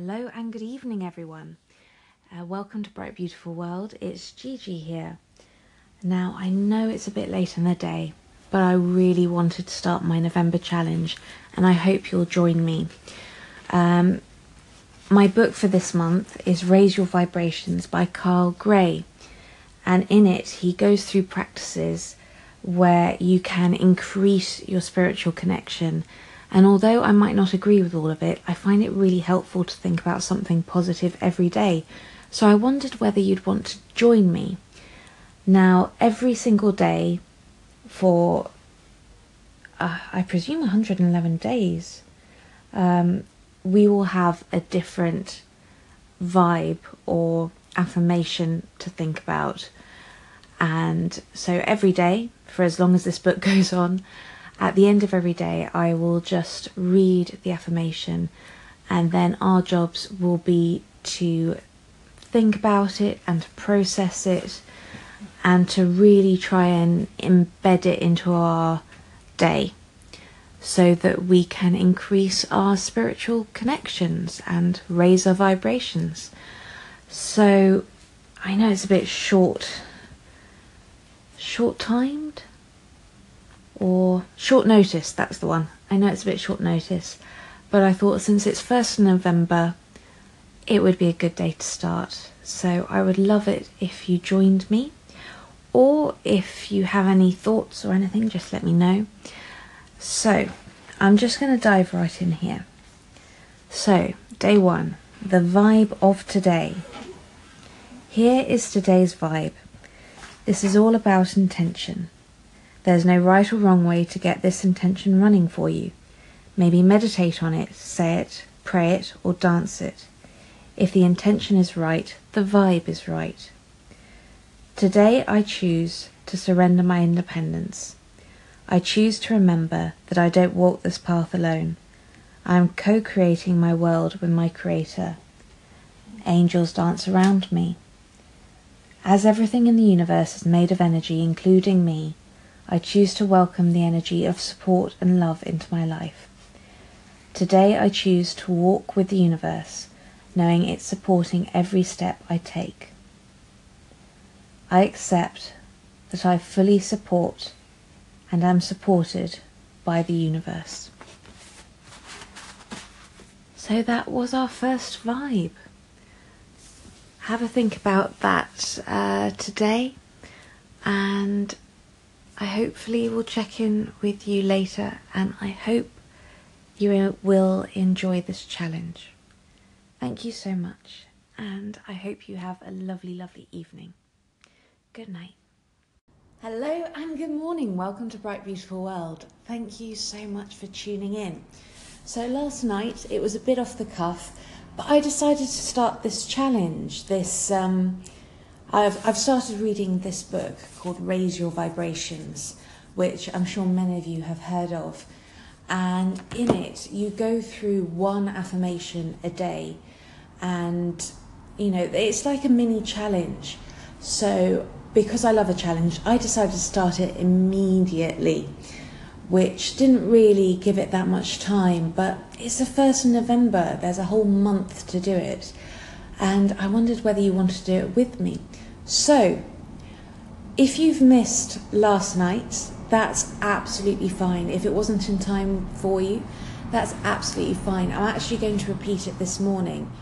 Hello and good evening, everyone. Uh, welcome to Bright Beautiful World. It's Gigi here. Now, I know it's a bit late in the day, but I really wanted to start my November challenge, and I hope you'll join me. Um, my book for this month is Raise Your Vibrations by Kyle Gray, and in it, he goes through practices where you can increase your spiritual connection and although I might not agree with all of it, I find it really helpful to think about something positive every day. So I wondered whether you'd want to join me. Now, every single day for, uh, I presume, 111 days, um, we will have a different vibe or affirmation to think about. And so every day, for as long as this book goes on, at the end of every day, I will just read the affirmation, and then our jobs will be to think about it and to process it and to really try and embed it into our day so that we can increase our spiritual connections and raise our vibrations. So I know it's a bit short short timed or short notice, that's the one. I know it's a bit short notice, but I thought since it's 1st November, it would be a good day to start. So I would love it if you joined me, or if you have any thoughts or anything, just let me know. So I'm just going to dive right in here. So, day one, the vibe of today. Here is today's vibe. This is all about intention. There's no right or wrong way to get this intention running for you. Maybe meditate on it, say it, pray it, or dance it. If the intention is right, the vibe is right. Today I choose to surrender my independence. I choose to remember that I don't walk this path alone. I am co creating my world with my Creator. Angels dance around me. As everything in the universe is made of energy, including me, I choose to welcome the energy of support and love into my life. Today I choose to walk with the universe, knowing it's supporting every step I take. I accept that I fully support and am supported by the universe. So that was our first vibe. Have a think about that uh, today and I hopefully will check in with you later and I hope you will enjoy this challenge. Thank you so much and I hope you have a lovely, lovely evening. Good night. Hello and good morning. Welcome to Bright Beautiful World. Thank you so much for tuning in. So, last night it was a bit off the cuff, but I decided to start this challenge, this um, I've, I've started reading this book called Raise Your Vibrations, which I'm sure many of you have heard of. And in it, you go through one affirmation a day, and you know, it's like a mini challenge. So, because I love a challenge, I decided to start it immediately, which didn't really give it that much time, but it's the 1st of November, there's a whole month to do it. And I wondered whether you wanted to do it with me. So, if you've missed last night, that's absolutely fine. If it wasn't in time for you, that's absolutely fine. I'm actually going to repeat it this morning.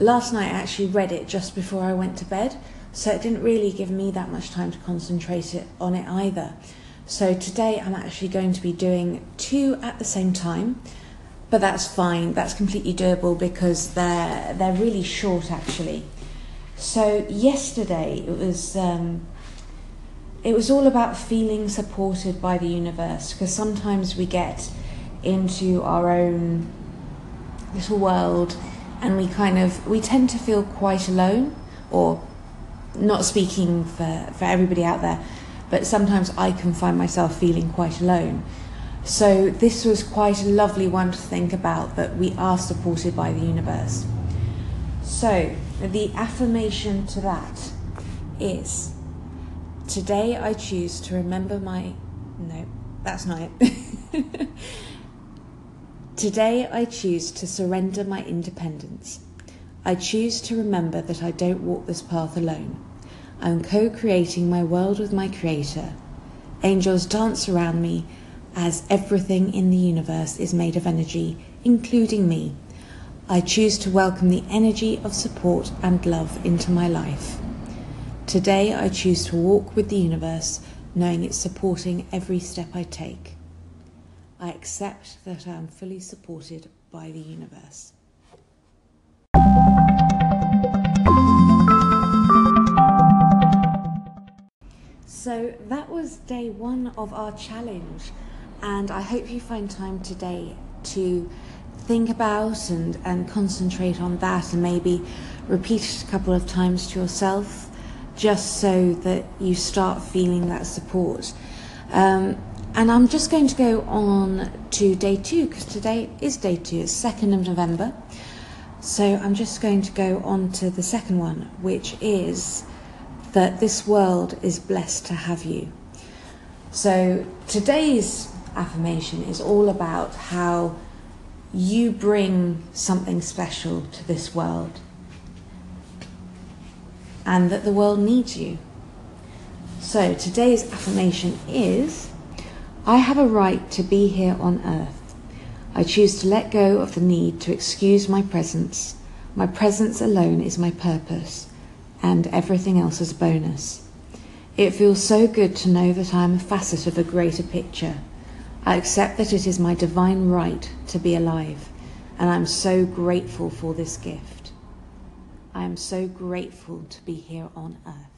Last night I actually read it just before I went to bed, so it didn't really give me that much time to concentrate it, on it either. So today I'm actually going to be doing two at the same time, but that's fine. That's completely doable because they're they're really short actually. So yesterday it was um, it was all about feeling supported by the universe because sometimes we get into our own little world and we kind of we tend to feel quite alone or not speaking for, for everybody out there but sometimes I can find myself feeling quite alone. So this was quite a lovely one to think about that we are supported by the universe so the affirmation to that is Today I choose to remember my. No, that's not it. Today I choose to surrender my independence. I choose to remember that I don't walk this path alone. I'm co creating my world with my Creator. Angels dance around me as everything in the universe is made of energy, including me. I choose to welcome the energy of support and love into my life. Today, I choose to walk with the universe, knowing it's supporting every step I take. I accept that I am fully supported by the universe. So that was day one of our challenge, and I hope you find time today to think about and, and concentrate on that and maybe repeat it a couple of times to yourself just so that you start feeling that support. Um, and I'm just going to go on to day two because today is day two, it's 2nd of November. So I'm just going to go on to the second one, which is that this world is blessed to have you. So today's affirmation is all about how you bring something special to this world and that the world needs you. So today's affirmation is I have a right to be here on earth. I choose to let go of the need to excuse my presence. My presence alone is my purpose and everything else is a bonus. It feels so good to know that I am a facet of a greater picture. I accept that it is my divine right to be alive, and I'm so grateful for this gift. I am so grateful to be here on earth.